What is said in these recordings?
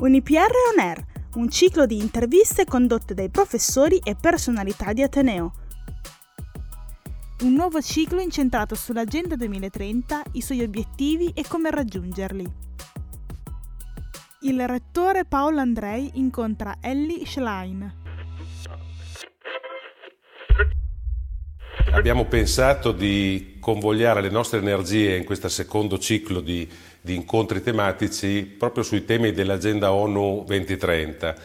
Unipr On Air, un ciclo di interviste condotte dai professori e personalità di Ateneo. Un nuovo ciclo incentrato sull'Agenda 2030, i suoi obiettivi e come raggiungerli. Il rettore Paolo Andrei incontra Ellie Schlein. Abbiamo pensato di convogliare le nostre energie in questo secondo ciclo di, di incontri tematici proprio sui temi dell'agenda ONU 2030.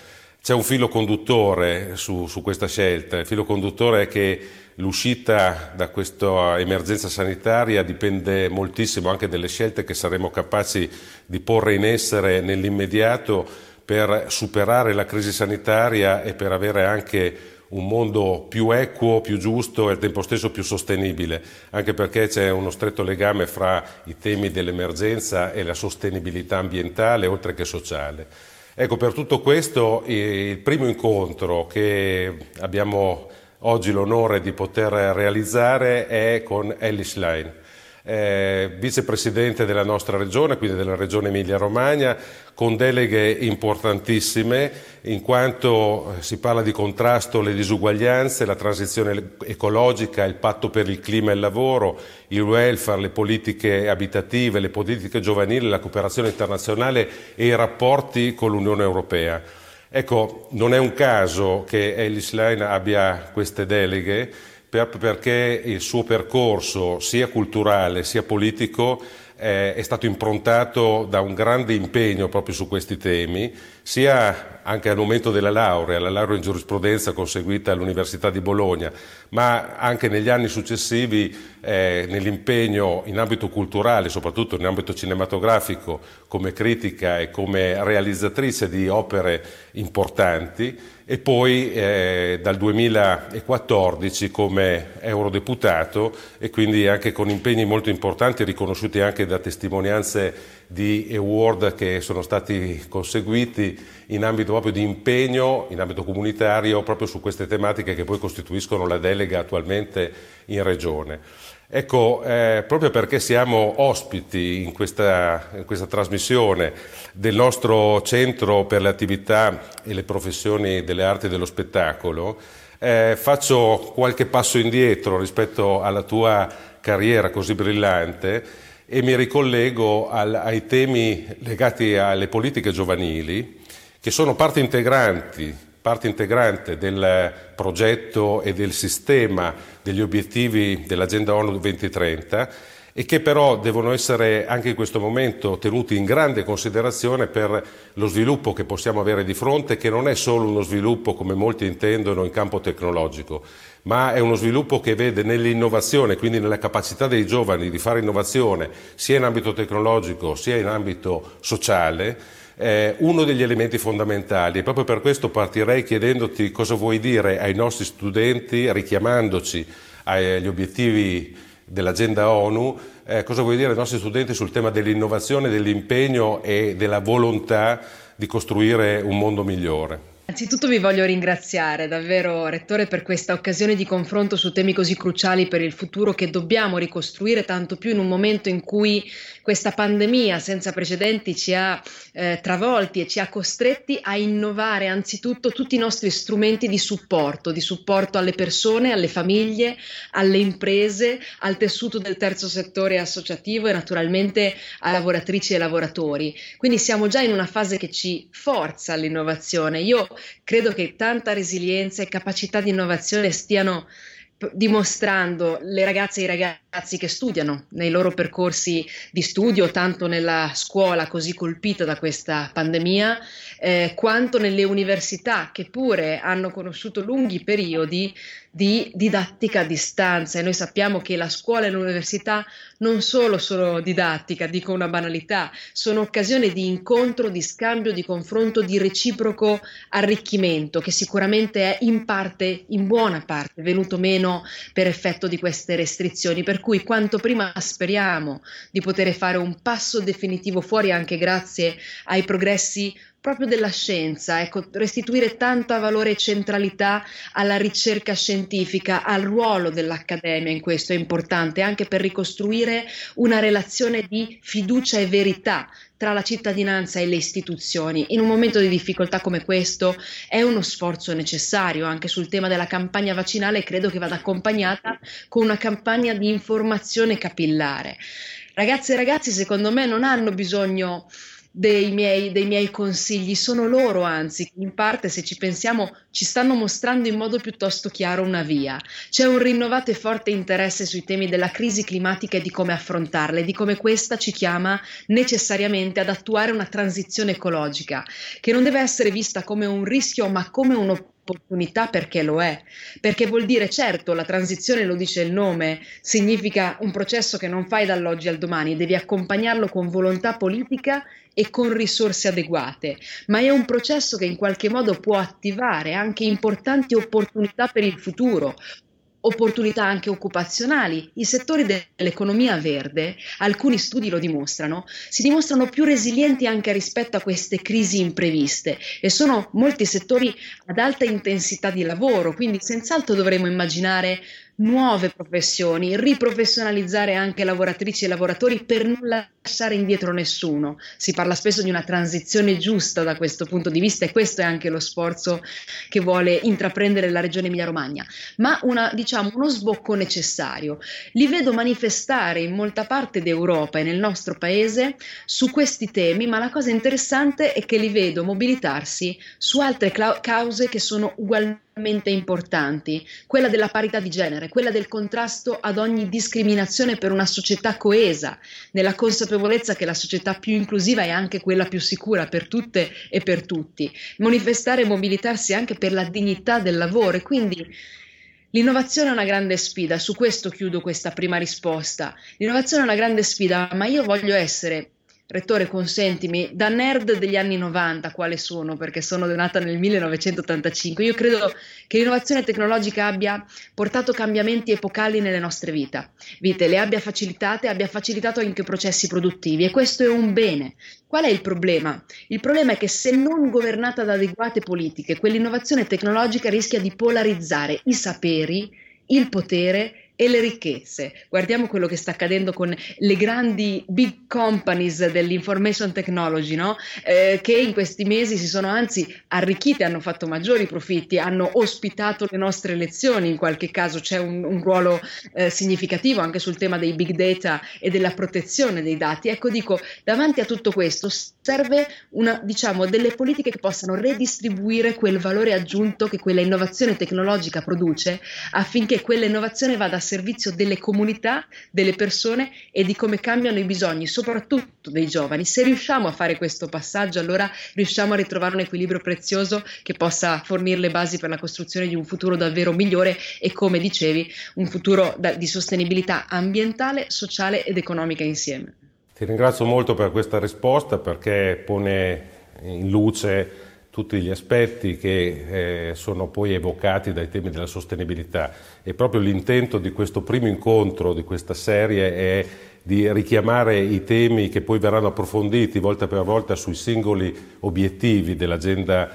C'è un filo conduttore su, su, questa scelta, il filo conduttore è che l'uscita da questa emergenza sanitaria dipende moltissimo anche dalle scelte che saremo capaci di porre in essere nell'immediato per superare la crisi sanitaria e per avere anche un mondo più equo, più giusto e al tempo stesso più sostenibile, anche perché c'è uno stretto legame fra i temi dell'emergenza e la sostenibilità ambientale oltre che sociale. Ecco, per tutto questo il primo incontro che abbiamo oggi l'onore di poter realizzare è con Ellis Line eh, vicepresidente della nostra regione, quindi della regione Emilia-Romagna, con deleghe importantissime in quanto eh, si parla di contrasto alle disuguaglianze, la transizione ecologica, il patto per il clima e il lavoro, il welfare, le politiche abitative, le politiche giovanili, la cooperazione internazionale e i rapporti con l'Unione Europea. Ecco, non è un caso che Ellis Line abbia queste deleghe, perché il suo percorso sia culturale sia politico eh, è stato improntato da un grande impegno proprio su questi temi, sia anche al momento della laurea, la laurea in giurisprudenza conseguita all'Università di Bologna, ma anche negli anni successivi eh, nell'impegno in ambito culturale, soprattutto in ambito cinematografico, come critica e come realizzatrice di opere importanti. E poi eh, dal 2014 come eurodeputato e quindi anche con impegni molto importanti riconosciuti anche da testimonianze di award che sono stati conseguiti in ambito proprio di impegno, in ambito comunitario, proprio su queste tematiche che poi costituiscono la delega attualmente in Regione. Ecco, eh, proprio perché siamo ospiti in questa, in questa, trasmissione del nostro Centro per le attività e le professioni delle arti e dello spettacolo, eh, faccio qualche passo indietro rispetto alla tua carriera così brillante e mi ricollego al, ai temi legati alle politiche giovanili, che sono parte parte integrante del progetto e del sistema degli obiettivi dell'Agenda ONU 2030 e che però devono essere anche in questo momento tenuti in grande considerazione per lo sviluppo che possiamo avere di fronte, che non è solo uno sviluppo come molti intendono in campo tecnologico, ma è uno sviluppo che vede nell'innovazione, quindi nella capacità dei giovani di fare innovazione sia in ambito tecnologico sia in ambito sociale, eh, uno degli elementi fondamentali. E proprio per questo partirei chiedendoti cosa vuoi dire ai nostri studenti, richiamandoci agli obiettivi dell'agenda ONU, eh, cosa vuoi dire ai nostri studenti sul tema dell'innovazione, dell'impegno e della volontà di costruire un mondo migliore? Anzitutto vi voglio ringraziare davvero, Rettore, per questa occasione di confronto su temi così cruciali per il futuro che dobbiamo ricostruire, tanto più in un momento in cui questa pandemia senza precedenti ci ha eh, travolti e ci ha costretti a innovare anzitutto tutti i nostri strumenti di supporto, di supporto alle persone, alle famiglie, alle imprese, al tessuto del terzo settore associativo e naturalmente a lavoratrici e lavoratori. Quindi siamo già in una fase che ci forza all'innovazione. Io credo che tanta resilienza e capacità di innovazione stiano dimostrando le ragazze e i ragazzi che studiano nei loro percorsi di studio, tanto nella scuola così colpita da questa pandemia, eh, quanto nelle università che pure hanno conosciuto lunghi periodi di didattica a distanza. E noi sappiamo che la scuola e l'università non solo sono didattica, dico una banalità, sono occasione di incontro, di scambio, di confronto, di reciproco arricchimento che sicuramente è in parte, in buona parte, venuto meno per effetto di queste restrizioni, per cui quanto prima speriamo di poter fare un passo definitivo fuori anche grazie ai progressi proprio della scienza, ecco, restituire tanta valore e centralità alla ricerca scientifica, al ruolo dell'accademia in questo è importante, anche per ricostruire una relazione di fiducia e verità tra la cittadinanza e le istituzioni. In un momento di difficoltà come questo è uno sforzo necessario anche sul tema della campagna vaccinale, credo che vada accompagnata con una campagna di informazione capillare. Ragazze e ragazzi, secondo me, non hanno bisogno dei miei, dei miei, consigli, sono loro anzi in parte, se ci pensiamo, ci stanno mostrando in modo piuttosto chiaro una via. C'è un rinnovato e forte interesse sui temi della crisi climatica e di come affrontarle, di come questa ci chiama necessariamente ad attuare una transizione ecologica, che non deve essere vista come un rischio, ma come un'opportunità opportunità perché lo è, perché vuol dire certo la transizione lo dice il nome, significa un processo che non fai dall'oggi al domani, devi accompagnarlo con volontà politica e con risorse adeguate, ma è un processo che in qualche modo può attivare anche importanti opportunità per il futuro, opportunità anche occupazionali. I settori dell'economia verde, alcuni studi lo dimostrano, si dimostrano più resilienti anche rispetto a queste crisi impreviste e sono molti settori ad alta intensità di lavoro, quindi senz'altro dovremmo immaginare nuove professioni, riprofessionalizzare anche lavoratrici e lavoratori per non lasciare indietro nessuno. Si parla spesso di una transizione giusta da questo punto di vista e questo è anche lo sforzo che vuole intraprendere la regione Emilia-Romagna, ma una, diciamo, uno sbocco necessario. Li vedo manifestare in molta parte d'Europa e nel nostro paese su questi temi, ma la cosa interessante è che li vedo mobilitarsi su altre cause che sono ugualmente importanti, quella della parità di genere, quella del contrasto ad ogni discriminazione per una società coesa, nella consapevolezza che la società più inclusiva è anche quella più sicura per tutte e per tutti, manifestare e mobilitarsi anche per la dignità del lavoro. E quindi L'innovazione è una grande sfida, su questo chiudo questa prima risposta. L'innovazione è una grande sfida, ma io voglio essere Rettore, consentimi, da nerd degli anni 90, quale sono, perché sono nata nel 1985, io credo che l'innovazione tecnologica abbia portato cambiamenti epocali nelle nostre vite, vite, le abbia facilitate, abbia facilitato anche processi produttivi e questo è un bene. Qual è il problema? Il problema è che se non governata da adeguate politiche, quell'innovazione tecnologica rischia di polarizzare i saperi, il potere e le ricchezze. Guardiamo quello che sta accadendo con le grandi big companies dell'information technology, no? eh, che in questi mesi si sono anzi arricchite, hanno fatto maggiori profitti, hanno ospitato le nostre lezioni, in qualche caso c'è un, un ruolo eh, significativo anche sul tema dei big data e della protezione dei dati. Ecco, dico, davanti a tutto questo serve una, diciamo, delle politiche che possano redistribuire quel valore aggiunto che quella innovazione tecnologica produce affinché quella innovazione vada servizio delle comunità, delle persone e di come cambiano i bisogni, soprattutto dei giovani. Se riusciamo a fare questo passaggio, allora riusciamo a ritrovare un equilibrio prezioso che possa fornire le basi per la costruzione di un futuro davvero migliore e, come dicevi, un futuro da, di sostenibilità ambientale, sociale ed economica insieme. Ti ringrazio molto per questa risposta perché pone in luce tutti gli aspetti che eh, sono poi evocati dai temi della sostenibilità. E proprio l'intento di questo primo incontro di questa serie è di richiamare i temi che poi verranno approfonditi volta per volta sui singoli obiettivi dell'Agenda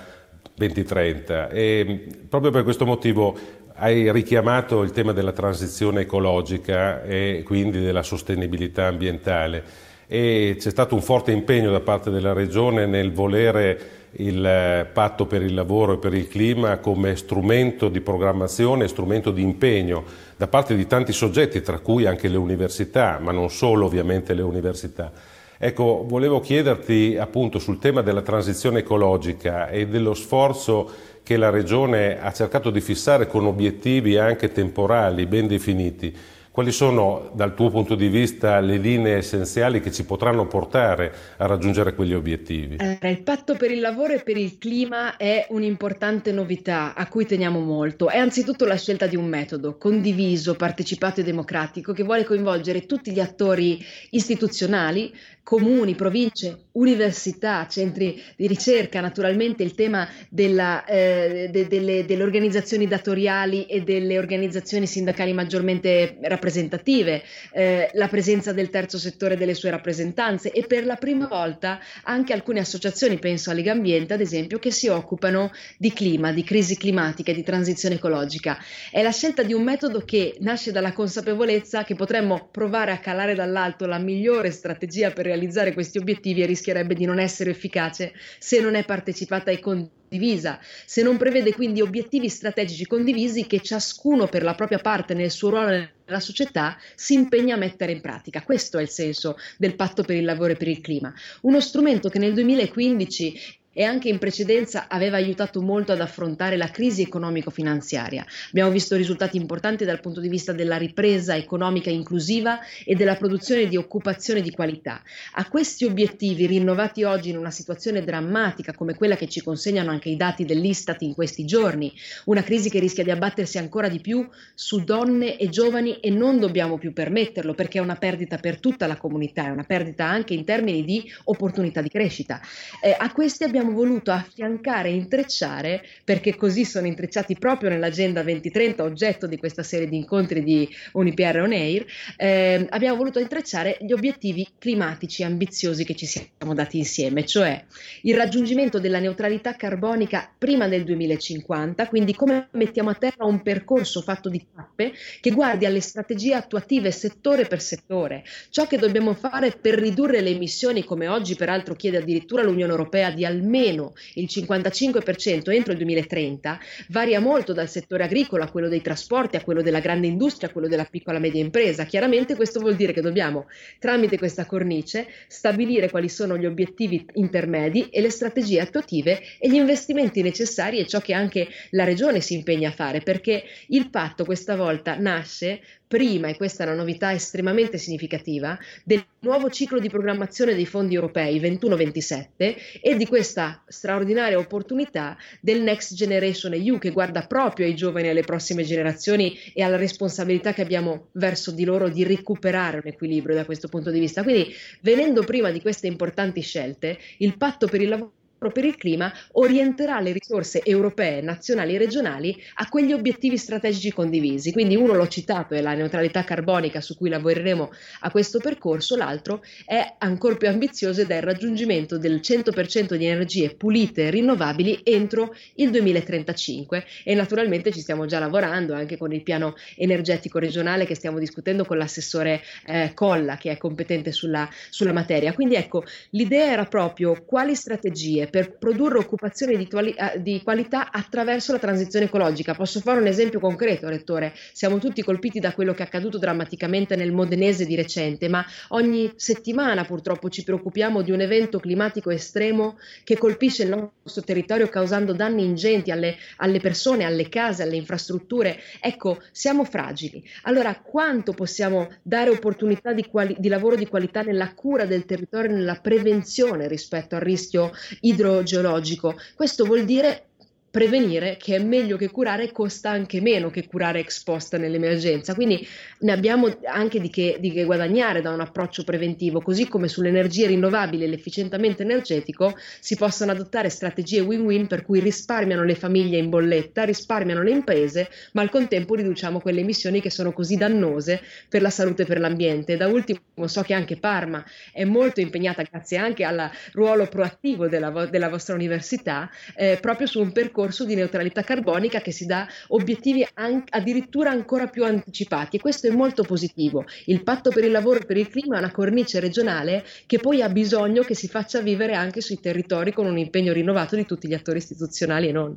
2030 e proprio per questo motivo hai richiamato il tema della transizione ecologica e quindi della sostenibilità ambientale e c'è stato un forte impegno da parte della Regione nel volere il eh, patto per il lavoro e per il clima come strumento di programmazione, strumento di impegno da parte di tanti soggetti, tra cui anche le università, ma non solo ovviamente le università. Ecco, volevo chiederti appunto sul tema della transizione ecologica e dello sforzo che la Regione ha cercato di fissare con obiettivi anche temporali ben definiti. Quali sono dal tuo punto di vista le linee essenziali che ci potranno portare a raggiungere quegli obiettivi? Eh, il patto per il lavoro e per il clima è un'importante novità a cui teniamo molto. È anzitutto la scelta di un metodo condiviso, partecipato e democratico che vuole coinvolgere tutti gli attori istituzionali, comuni, province, università, centri di ricerca, naturalmente il tema della, eh, de, delle, delle, organizzazioni datoriali e delle organizzazioni sindacali maggiormente rappresentative, eh, la presenza del terzo settore delle sue rappresentanze e per la prima volta anche alcune associazioni, penso a Lega Ambiente ad esempio, che si occupano di clima, di crisi climatica e di transizione ecologica. È la scelta di un metodo che nasce dalla consapevolezza che potremmo provare a calare dall'alto la migliore strategia per realizzare questi obiettivi e rischierebbe di non essere efficace se non è partecipata e condivisa, se non prevede quindi obiettivi strategici condivisi che ciascuno per la propria parte nel suo ruolo nella società si impegna a mettere in pratica. Questo è il senso del patto per il lavoro e per il clima, uno strumento che nel 2015 e anche in precedenza aveva aiutato molto ad affrontare la crisi economico-finanziaria. Abbiamo visto risultati importanti dal punto di vista della ripresa economica inclusiva e della produzione di occupazione di qualità. A questi obiettivi, rinnovati oggi in una situazione drammatica come quella che ci consegnano anche i dati dell'Istat in questi giorni, una crisi che rischia di abbattersi ancora di più su donne e giovani e non dobbiamo più permetterlo perché è una perdita per tutta la comunità, è una perdita anche in termini di opportunità di crescita. Eh, a questi abbiamo abbiamo voluto affiancare e intrecciare, perché così sono intrecciati proprio nell'agenda 2030, oggetto di questa serie di incontri di UniPR On Air, eh, abbiamo voluto intrecciare gli obiettivi climatici ambiziosi che ci siamo dati insieme, cioè il raggiungimento della neutralità carbonica prima del 2050, quindi come mettiamo a terra un percorso fatto di tappe che guardi alle strategie attuative settore per settore, ciò che dobbiamo fare per ridurre le emissioni, come oggi peraltro chiede addirittura l'Unione Europea di almeno almeno il 55% entro il 2030 varia molto dal settore agricolo a quello dei trasporti, a quello della grande industria, a quello della piccola e media impresa. Chiaramente questo vuol dire che dobbiamo, tramite questa cornice, stabilire quali sono gli obiettivi intermedi e le strategie attuative e gli investimenti necessari e ciò che anche la Regione si impegna a fare, perché il patto questa volta nasce prima, e questa è una novità estremamente significativa, del nuovo ciclo di programmazione dei fondi europei 21-27 e di questa straordinaria opportunità del Next Generation EU che guarda proprio ai giovani e alle prossime generazioni e alla responsabilità che abbiamo verso di loro di recuperare un equilibrio da questo punto di vista. Quindi, venendo prima di queste importanti scelte, il patto per il lavoro per il clima orienterà le risorse europee, nazionali e regionali a quegli obiettivi strategici condivisi. Quindi uno l'ho citato, è la neutralità carbonica su cui lavoreremo a questo percorso, l'altro è ancora più ambizioso ed è il raggiungimento del 100% di energie pulite e rinnovabili entro il 2035 e naturalmente ci stiamo già lavorando anche con il piano energetico regionale che stiamo discutendo con l'assessore eh, Colla che è competente sulla, sulla materia. Quindi ecco, l'idea era proprio quali strategie per produrre occupazione di, tuali- eh, di, qualità attraverso la transizione ecologica. Posso fare un esempio concreto, Rettore? Siamo tutti colpiti da quello che è accaduto drammaticamente nel Modenese di recente, ma ogni settimana purtroppo ci preoccupiamo di un evento climatico estremo che colpisce il nostro territorio causando danni ingenti alle, alle persone, alle case, alle infrastrutture. Ecco, siamo fragili. Allora, quanto possiamo dare opportunità di, quali- di lavoro di qualità nella cura del territorio, nella prevenzione rispetto al rischio idrogeologico? Idrogeologico. Questo vuol dire prevenire che è meglio che curare costa anche meno che curare ex post nell'emergenza. Quindi ne abbiamo anche di che, di che, guadagnare da un approccio preventivo, così come sulle energie rinnovabili e l'efficientamento energetico si possono adottare strategie win-win per cui risparmiano le famiglie in bolletta, risparmiano le imprese, ma al contempo riduciamo quelle emissioni che sono così dannose per la salute e per l'ambiente. Da ultimo so che anche Parma è molto impegnata, grazie anche al ruolo proattivo della, della vostra università, eh, proprio su un percorso percorso di neutralità carbonica che si dà obiettivi an- addirittura ancora più anticipati e questo è molto positivo. Il patto per il lavoro e per il clima è una cornice regionale che poi ha bisogno che si faccia vivere anche sui territori con un impegno rinnovato di tutti gli attori istituzionali e non.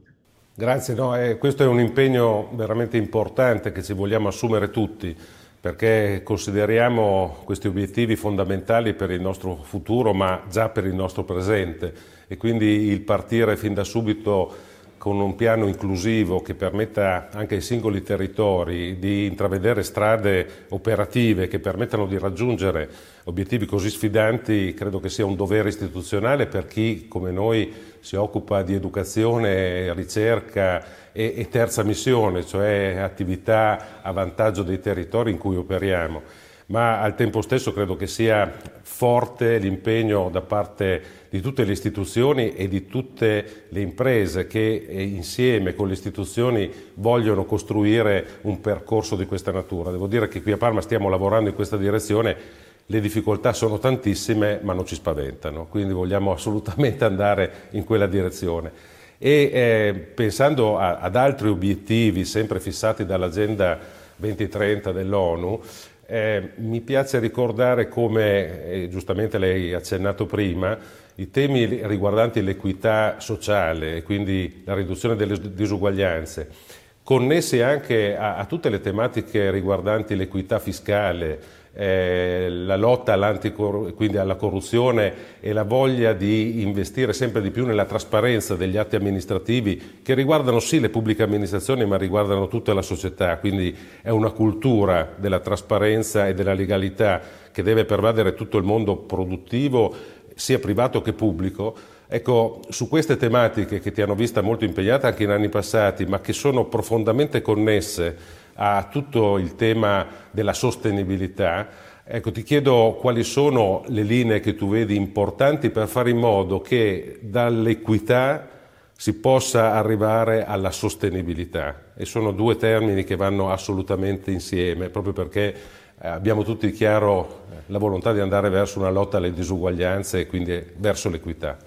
Grazie, no, eh, questo è un impegno veramente importante che ci vogliamo assumere tutti perché consideriamo questi obiettivi fondamentali per il nostro futuro ma già per il nostro presente e quindi il partire fin da subito con un piano inclusivo che permetta anche ai singoli territori di intravedere strade operative che permettano di raggiungere obiettivi così sfidanti, credo che sia un dovere istituzionale per chi come noi si occupa di educazione, ricerca e, e terza missione, cioè attività a vantaggio dei territori in cui operiamo. Ma al tempo stesso credo che sia forte l'impegno da parte di tutte le istituzioni e di tutte le imprese che eh, insieme con le istituzioni vogliono costruire un percorso di questa natura. Devo dire che qui a Parma stiamo lavorando in questa direzione, le difficoltà sono tantissime ma non ci spaventano, quindi vogliamo assolutamente andare in quella direzione. E eh, pensando a, ad altri obiettivi sempre fissati dall'agenda 2030 dell'ONU, eh, mi piace ricordare come, eh, giustamente lei ha accennato prima, i temi riguardanti l'equità sociale, quindi la riduzione delle disuguaglianze, connessi anche a, a tutte le tematiche riguardanti l'equità fiscale, eh, la lotta quindi alla corruzione e la voglia di investire sempre di più nella trasparenza degli atti amministrativi che riguardano sì le pubbliche amministrazioni ma riguardano tutta la società, quindi è una cultura della trasparenza e della legalità che deve pervadere tutto il mondo produttivo sia privato che pubblico. Ecco, su queste tematiche che ti hanno vista molto impegnata anche in anni passati, ma che sono profondamente connesse a tutto il tema della sostenibilità, ecco, ti chiedo quali sono le linee che tu vedi importanti per fare in modo che dall'equità si possa arrivare alla sostenibilità. E sono due termini che vanno assolutamente insieme, proprio perché eh, abbiamo tutti chiaro eh, la volontà di andare verso una lotta alle disuguaglianze e quindi verso l'equità.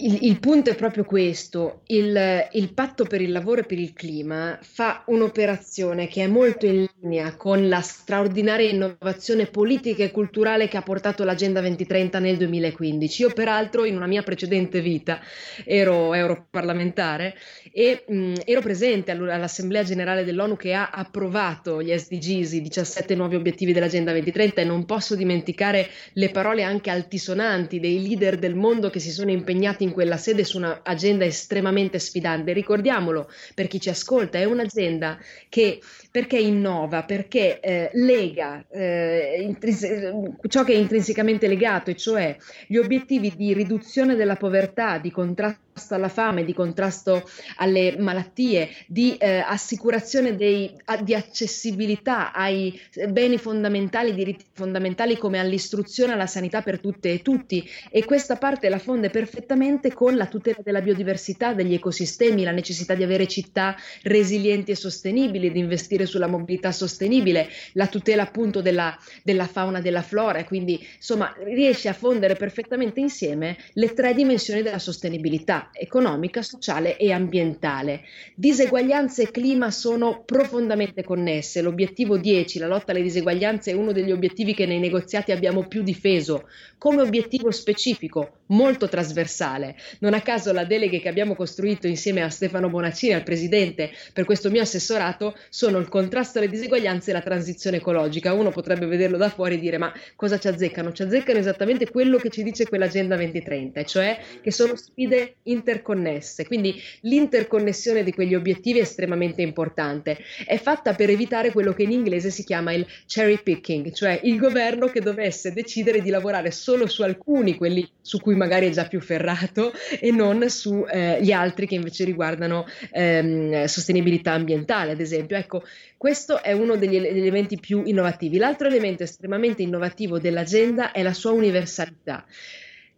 Il, il, punto è proprio questo, il, il, patto per il lavoro e per il clima fa un'operazione che è molto in linea con la straordinaria innovazione politica e culturale che ha portato l'Agenda 2030 nel 2015. Io peraltro in una mia precedente vita ero europarlamentare e mh, ero presente all'Assemblea Generale dell'ONU che ha approvato gli SDGs, i 17 nuovi obiettivi dell'Agenda 2030 e non posso dimenticare le parole anche altisonanti dei leader del mondo che si sono impegnati in quella sede su un'agenda estremamente sfidante. Ricordiamolo per chi ci ascolta, è un'agenda che perché innova, perché eh, lega eh, intrinse- ciò che è intrinsecamente legato, e cioè gli obiettivi di riduzione della povertà, di contrasto alla fame, di contrasto alle malattie, di eh, assicurazione dei, di accessibilità ai beni fondamentali, diritti fondamentali come all'istruzione, alla sanità per tutte e tutti. E questa parte la fonde perfettamente con la tutela della biodiversità, degli ecosistemi, la necessità di avere città resilienti e sostenibili, di investire sulla mobilità sostenibile, la tutela appunto della, della fauna della flora. Quindi insomma riesce a fondere perfettamente insieme le tre dimensioni della sostenibilità economica, sociale e ambientale. Diseguaglianze e clima sono profondamente connesse. L'obiettivo 10, la lotta alle diseguaglianze, è uno degli obiettivi che nei negoziati abbiamo più difeso come obiettivo specifico, molto trasversale. Non a caso la delega che abbiamo costruito insieme a Stefano Bonaccini, al Presidente, per questo mio assessorato, sono il contrasto alle diseguaglianze e la transizione ecologica. Uno potrebbe vederlo da fuori e dire ma cosa ci azzeccano? Ci azzeccano esattamente quello che ci dice quell'agenda 2030, cioè che sono sfide interconnesse. Quindi l'interconnessione di quegli obiettivi è estremamente importante. È fatta per evitare quello che in inglese si chiama il cherry picking, cioè il governo che dovesse decidere di lavorare solo su alcuni, quelli su cui magari è già più ferrato, e non sugli eh, altri che invece riguardano ehm, sostenibilità ambientale, ad esempio. Ecco, questo è uno degli, degli elementi più innovativi. L'altro elemento estremamente innovativo dell'agenda è la sua universalità.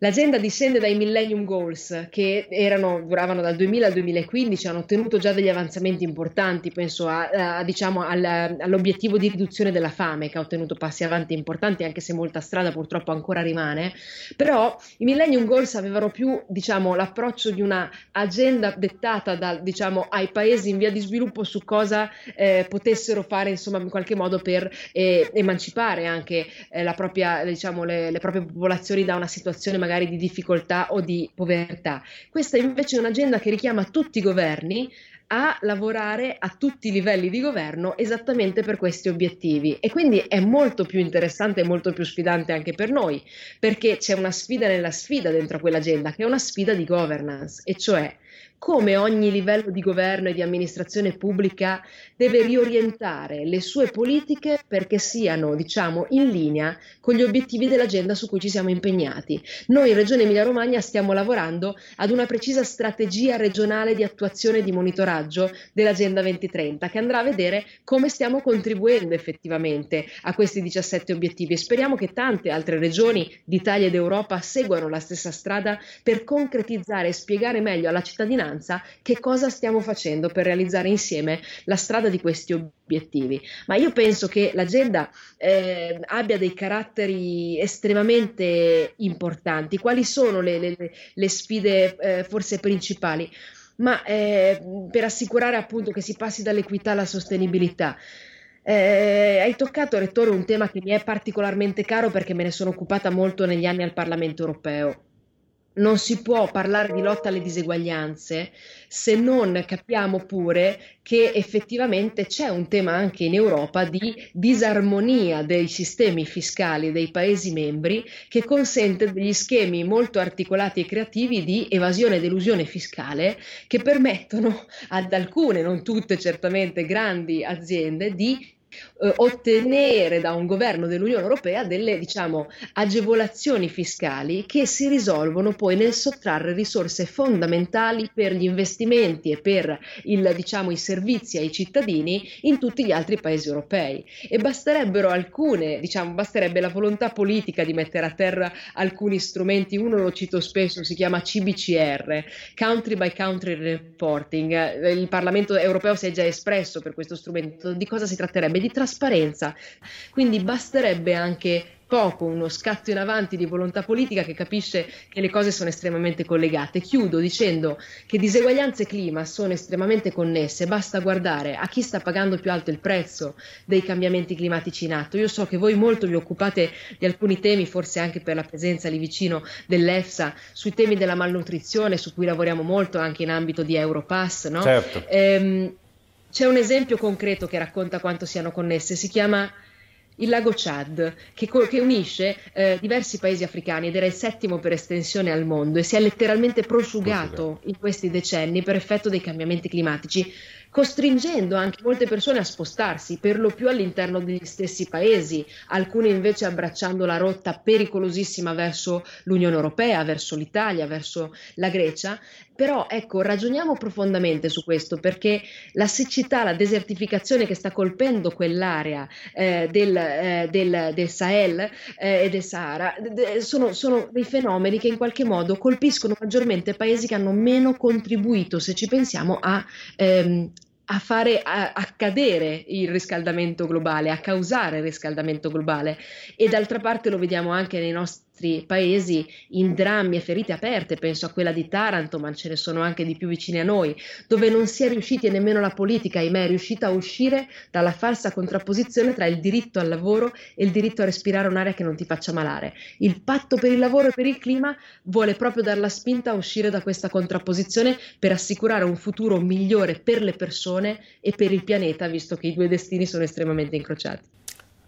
L'agenda discende dai Millennium Goals che erano, duravano dal 2000 al 2015, hanno ottenuto già degli avanzamenti importanti, penso a, a, diciamo, al, all'obiettivo di riduzione della fame che ha ottenuto passi avanti importanti anche se molta strada purtroppo ancora rimane, però i Millennium Goals avevano più diciamo, l'approccio di una agenda dettata da, diciamo, ai paesi in via di sviluppo su cosa eh, potessero fare insomma, in qualche modo per eh, emancipare anche eh, propria, diciamo, le, le proprie popolazioni da una situazione magari magari di difficoltà o di povertà. Questa invece è un'agenda che richiama tutti i governi a lavorare a tutti i livelli di governo esattamente per questi obiettivi e quindi è molto più interessante e molto più sfidante anche per noi perché c'è una sfida nella sfida dentro quell'agenda che è una sfida di governance e cioè come ogni livello di governo e di amministrazione pubblica deve riorientare le sue politiche perché siano, diciamo, in linea con gli obiettivi dell'agenda su cui ci siamo impegnati. Noi in Regione Emilia-Romagna stiamo lavorando ad una precisa strategia regionale di attuazione e di monitoraggio dell'Agenda 2030 che andrà a vedere come stiamo contribuendo effettivamente a questi 17 obiettivi e speriamo che tante altre regioni d'Italia ed Europa seguano la stessa strada per concretizzare e spiegare meglio alla cittadinanza che cosa stiamo facendo per realizzare insieme la strada di questi obiettivi. Ma io penso che l'agenda eh, abbia dei caratteri estremamente importanti. Quali sono le, le, le sfide eh, forse principali? Ma eh, per assicurare appunto che si passi dall'equità alla sostenibilità. Eh, hai toccato, Rettore, un tema che mi è particolarmente caro perché me ne sono occupata molto negli anni al Parlamento europeo non si può parlare di lotta alle diseguaglianze se non capiamo pure che effettivamente c'è un tema anche in Europa di disarmonia dei sistemi fiscali dei Paesi membri che consente degli schemi molto articolati e creativi di evasione ed elusione fiscale che permettono ad alcune, non tutte certamente, grandi aziende di eh, ottenere da un governo dell'Unione Europea delle diciamo, agevolazioni fiscali che si risolvono poi nel sottrarre risorse fondamentali per gli investimenti e per il, diciamo, i servizi ai cittadini in tutti gli altri paesi europei. E basterebbero alcune, diciamo, basterebbe la volontà politica di mettere a terra alcuni strumenti, uno lo cito spesso, si chiama CBCR, Country by Country Reporting. Il Parlamento europeo si è già espresso per questo strumento. Di cosa si tratterebbe? Di trasparenza. Quindi basterebbe anche poco, uno scatto in avanti di volontà politica che capisce che le cose sono estremamente collegate. Chiudo dicendo che diseguaglianze e clima sono estremamente connesse, basta guardare a chi sta pagando più alto il prezzo dei cambiamenti climatici in atto. Io so che voi molto vi occupate di alcuni temi, forse anche per la presenza lì vicino dell'EFSA, sui temi della malnutrizione, su cui lavoriamo molto anche in ambito di Europass. No? Certo. Ehm, c'è un esempio concreto che racconta quanto siano connesse, si chiama il lago Chad, che, che unisce eh, diversi paesi africani ed era il settimo per estensione al mondo e si è letteralmente prosciugato. in questi decenni per effetto dei cambiamenti climatici costringendo anche molte persone a spostarsi, per lo più all'interno degli stessi paesi, alcune invece abbracciando la rotta pericolosissima verso l'Unione Europea, verso l'Italia, verso la Grecia. Però ecco, ragioniamo profondamente su questo perché la siccità, la desertificazione che sta colpendo quell'area eh, del, eh, del, del, Sahel eh, e del Sahara de, sono, sono dei fenomeni che in qualche modo colpiscono maggiormente paesi che hanno meno contribuito, se ci pensiamo, a ehm, a fare accadere il riscaldamento globale, a causare il riscaldamento globale. E d'altra parte lo vediamo anche nei nostri nostri paesi in drammi e ferite aperte, penso a quella di Taranto, ma ce ne sono anche di più vicini a noi, dove non si è riusciti e nemmeno la politica, ahimè, è riuscita a uscire dalla falsa contrapposizione tra il diritto al lavoro e il diritto a respirare un'aria che non ti faccia malare. Il patto per il lavoro e per il clima vuole proprio dar la spinta a uscire da questa contrapposizione per assicurare un futuro migliore per le persone e per il pianeta, visto che i due destini sono estremamente incrociati.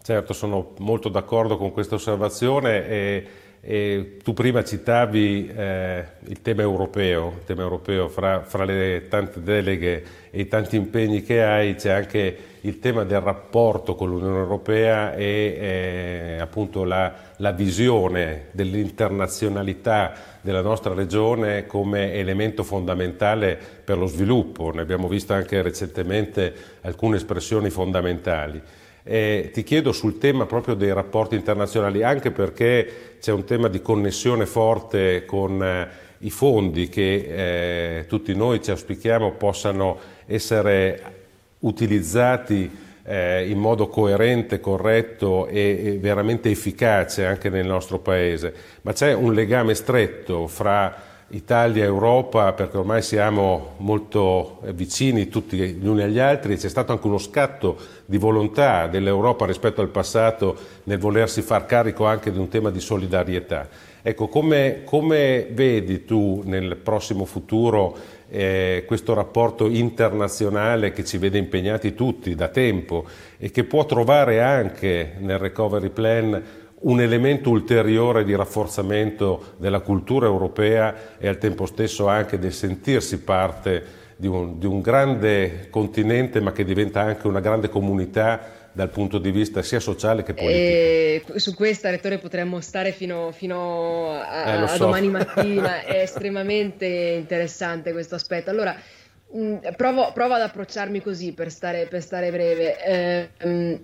Certo, sono molto d'accordo con questa osservazione e, e tu prima citavi eh, il tema europeo, il tema europeo fra, fra, le tante deleghe e i tanti impegni che hai c'è anche il tema del rapporto con l'Unione Europea e eh, appunto la, la visione dell'internazionalità della nostra regione come elemento fondamentale per lo sviluppo. Ne abbiamo visto anche recentemente alcune espressioni fondamentali. Eh, ti chiedo sul tema proprio dei rapporti internazionali, anche perché c'è un tema di connessione forte con eh, i fondi che eh, tutti noi ci auspichiamo possano essere utilizzati eh, in modo coerente, corretto e, e veramente efficace anche nel nostro Paese. Ma c'è un legame stretto fra Italia e Europa, perché ormai siamo molto vicini tutti gli uni agli altri, c'è stato anche uno scatto di volontà dell'Europa rispetto al passato nel volersi far carico anche di un tema di solidarietà. Ecco, come, come vedi tu nel prossimo futuro eh, questo rapporto internazionale che ci vede impegnati tutti da tempo e che può trovare anche nel recovery plan un elemento ulteriore di rafforzamento della cultura europea e al tempo stesso anche del sentirsi parte di un, di un grande continente ma che diventa anche una grande comunità dal punto di vista sia sociale che politico. E su questa, Rettore, potremmo stare fino, fino a, eh, so. a, domani mattina, è estremamente interessante questo aspetto. Allora, mh, provo, provo, ad approcciarmi così per stare, per stare breve. Eh, mh,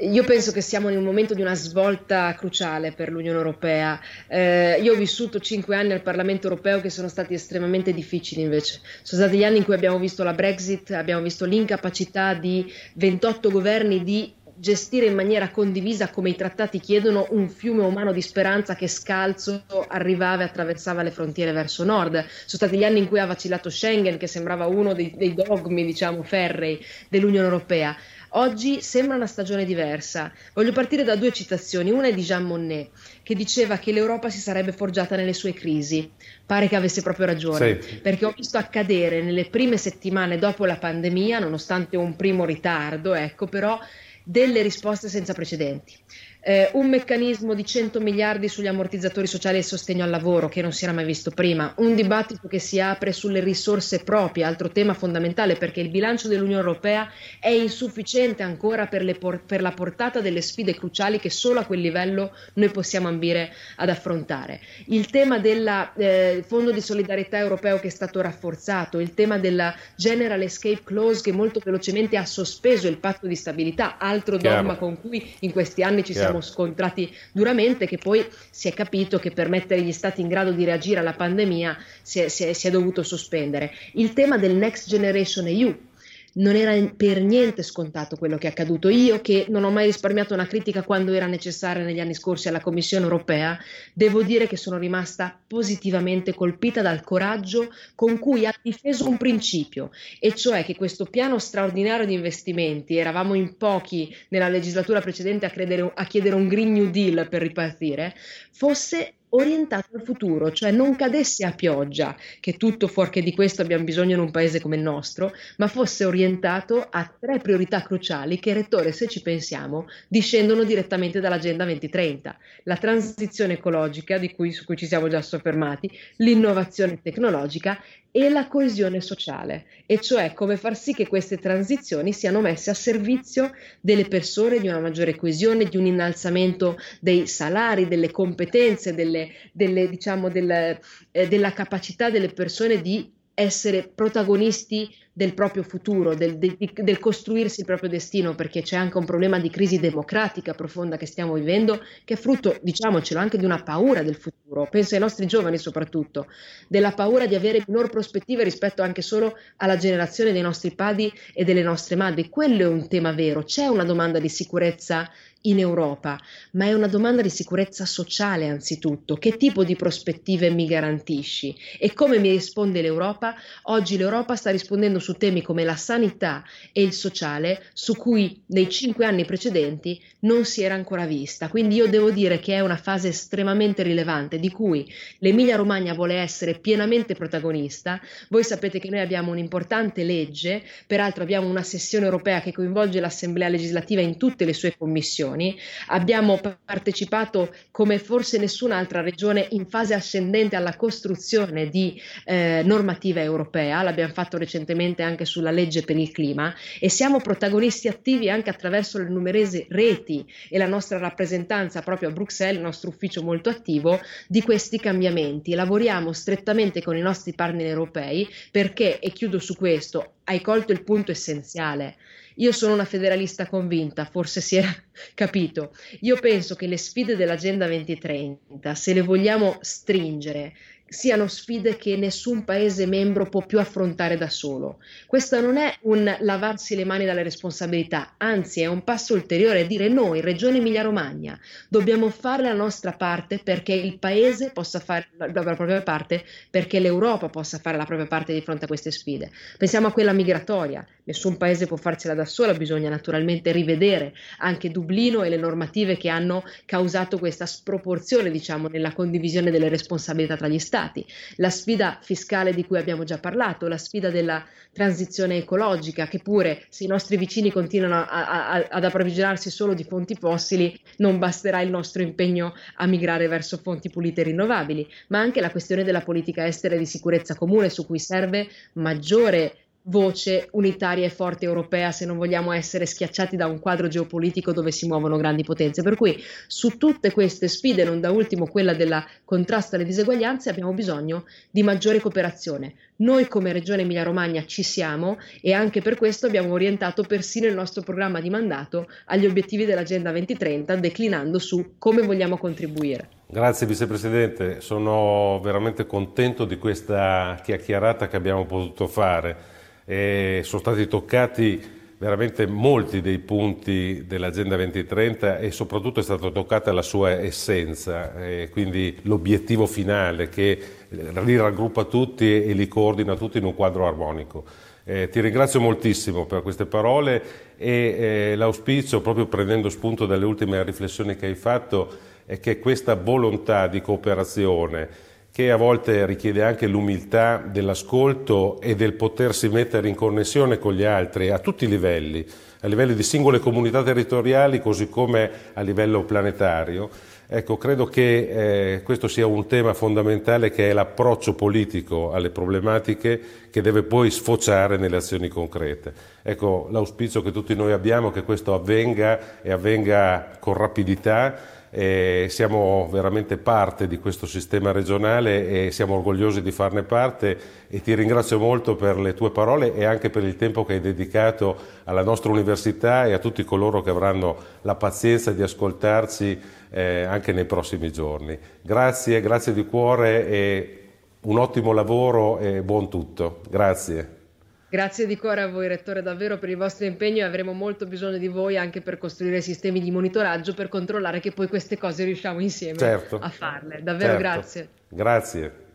io penso che siamo in un momento di una svolta cruciale per l'Unione Europea. Eh, io ho vissuto cinque anni al Parlamento Europeo che sono stati estremamente difficili invece. Sono stati gli anni in cui abbiamo visto la Brexit, abbiamo visto l'incapacità di 28 governi di gestire in maniera condivisa, come i trattati chiedono, un fiume umano di speranza che scalzo arrivava e attraversava le frontiere verso nord. Sono stati gli anni in cui ha vacillato Schengen, che sembrava uno dei, dei dogmi, diciamo, ferrei dell'Unione Europea. Oggi sembra una stagione diversa. Voglio partire da due citazioni. Una è di Jean Monnet, che diceva che l'Europa si sarebbe forgiata nelle sue crisi. Pare che avesse proprio ragione, sì. perché ho visto accadere nelle prime settimane dopo la pandemia, nonostante un primo ritardo, ecco, però delle risposte senza precedenti eh, un meccanismo di 100 miliardi sugli ammortizzatori sociali e sostegno al lavoro che non si era mai visto prima, un dibattito che si apre sulle risorse proprie, altro tema fondamentale perché il bilancio dell'Unione Europea è insufficiente ancora per, por- per la portata delle sfide cruciali che solo a quel livello noi possiamo ambire ad affrontare. Il tema del eh, Fondo di solidarietà europeo che è stato rafforzato, il tema della General Escape Clause che molto velocemente ha sospeso il patto di stabilità, altro Chiaro. dogma con cui in questi anni ci Chiaro. siamo siamo scontrati duramente, che poi si è capito che per mettere gli stati in grado di reagire alla pandemia si è, si è, si è dovuto sospendere. Il tema del Next Generation EU, non era per niente scontato quello che è accaduto. Io, che non ho mai risparmiato una critica quando era necessaria negli anni scorsi alla Commissione europea, devo dire che sono rimasta positivamente colpita dal coraggio con cui ha difeso un principio, e cioè che questo piano straordinario di investimenti, eravamo in pochi nella legislatura precedente a, credere, a chiedere un Green New Deal per ripartire, fosse orientato al futuro, cioè non cadesse a pioggia, che tutto fuorché di questo abbiamo bisogno in un paese come il nostro, ma fosse orientato a tre priorità cruciali che, Rettore, se ci pensiamo, discendono direttamente dall'Agenda 2030, la transizione ecologica, cui, su cui ci siamo già soffermati, l'innovazione tecnologica e la coesione sociale, e cioè come far sì che queste transizioni siano messe a servizio delle persone, di una maggiore coesione, di un innalzamento dei salari, delle competenze, delle, delle, diciamo, del, eh, della capacità delle persone di essere protagonisti del proprio futuro, del, del, del, costruirsi il proprio destino, perché c'è anche un problema di crisi democratica profonda che stiamo vivendo, che è frutto, diciamocelo, anche di una paura del futuro. Penso ai nostri giovani soprattutto, della paura di avere minor prospettive rispetto anche solo alla generazione dei nostri padri e delle nostre madri. Quello è un tema vero. C'è una domanda di sicurezza in Europa, ma è una domanda di sicurezza sociale anzitutto. Che tipo di prospettive mi garantisci? E come mi risponde l'Europa? Oggi l'Europa sta rispondendo su temi come la sanità e il sociale, su cui nei cinque anni precedenti non si era ancora vista. Quindi io devo dire che è una fase estremamente rilevante di cui l'Emilia Romagna vuole essere pienamente protagonista. Voi sapete che noi abbiamo un'importante legge, peraltro abbiamo una sessione europea che coinvolge l'Assemblea legislativa in tutte le sue commissioni regioni, abbiamo partecipato come forse nessun'altra regione in fase ascendente alla costruzione di eh, normativa europea, l'abbiamo fatto recentemente anche sulla legge per il clima e siamo protagonisti attivi anche attraverso le numerose reti e la nostra rappresentanza proprio a Bruxelles, il nostro ufficio molto attivo di questi cambiamenti. Lavoriamo strettamente con i nostri partner europei perché, e chiudo su questo, hai colto il punto essenziale. Io sono una federalista convinta, forse si era capito. Io penso che le sfide dell'Agenda 2030, se le vogliamo stringere, siano sfide che nessun Paese membro può più affrontare da solo. Questo non è un lavarsi le mani dalle responsabilità, anzi è un passo ulteriore a dire noi, Regione Emilia-Romagna, dobbiamo fare la nostra parte perché il Paese possa fare la, la propria parte, perché l'Europa possa fare la propria parte di fronte a queste sfide. Pensiamo a quella migratoria, nessun Paese può farcela da sola, bisogna naturalmente rivedere anche Dublino e le normative che hanno causato questa sproporzione, diciamo, nella condivisione delle responsabilità tra gli Stati risultati, la sfida fiscale di cui abbiamo già parlato, la sfida della transizione ecologica, che pure se i nostri vicini continuano a, a, ad approvvigionarsi solo di fonti fossili, non basterà il nostro impegno a migrare verso fonti pulite e rinnovabili, ma anche la questione della politica estera e di sicurezza comune su cui serve maggiore voce unitaria e forte europea se non vogliamo essere schiacciati da un quadro geopolitico dove si muovono grandi potenze. Per cui su tutte queste sfide, non da ultimo quella del contrasto alle diseguaglianze, abbiamo bisogno di maggiore cooperazione. Noi come Regione Emilia-Romagna ci siamo e anche per questo abbiamo orientato persino il nostro programma di mandato agli obiettivi dell'Agenda 2030, declinando su come vogliamo contribuire. Grazie Vicepresidente, sono veramente contento di questa chiacchierata che abbiamo potuto fare e sono stati toccati veramente molti dei punti dell'Agenda 2030 e soprattutto è stata toccata la sua essenza, quindi l'obiettivo finale che li raggruppa tutti e li coordina tutti in un quadro armonico. Eh, ti ringrazio moltissimo per queste parole e eh, l'auspicio, proprio prendendo spunto dalle ultime riflessioni che hai fatto, è che questa volontà di cooperazione che a volte richiede anche l'umiltà dell'ascolto e del potersi mettere in connessione con gli altri a tutti i livelli, a livello di singole comunità territoriali così come a livello planetario. Ecco, credo che eh, questo sia un tema fondamentale che è l'approccio politico alle problematiche che deve poi sfociare nelle azioni concrete. Ecco, l'auspicio che tutti noi abbiamo è che questo avvenga e avvenga con rapidità eh, siamo veramente parte di questo sistema regionale e siamo orgogliosi di farne parte e ti ringrazio molto per le tue parole e anche per il tempo che hai dedicato alla nostra università e a tutti coloro che avranno la pazienza di ascoltarci eh, anche nei prossimi giorni. Grazie, grazie di cuore e un ottimo lavoro e buon tutto. Grazie. Grazie di cuore a voi, Rettore, davvero per il vostro impegno e avremo molto bisogno di voi anche per costruire sistemi di monitoraggio per controllare che poi queste cose riusciamo insieme certo. a farle. Davvero certo. grazie. Grazie.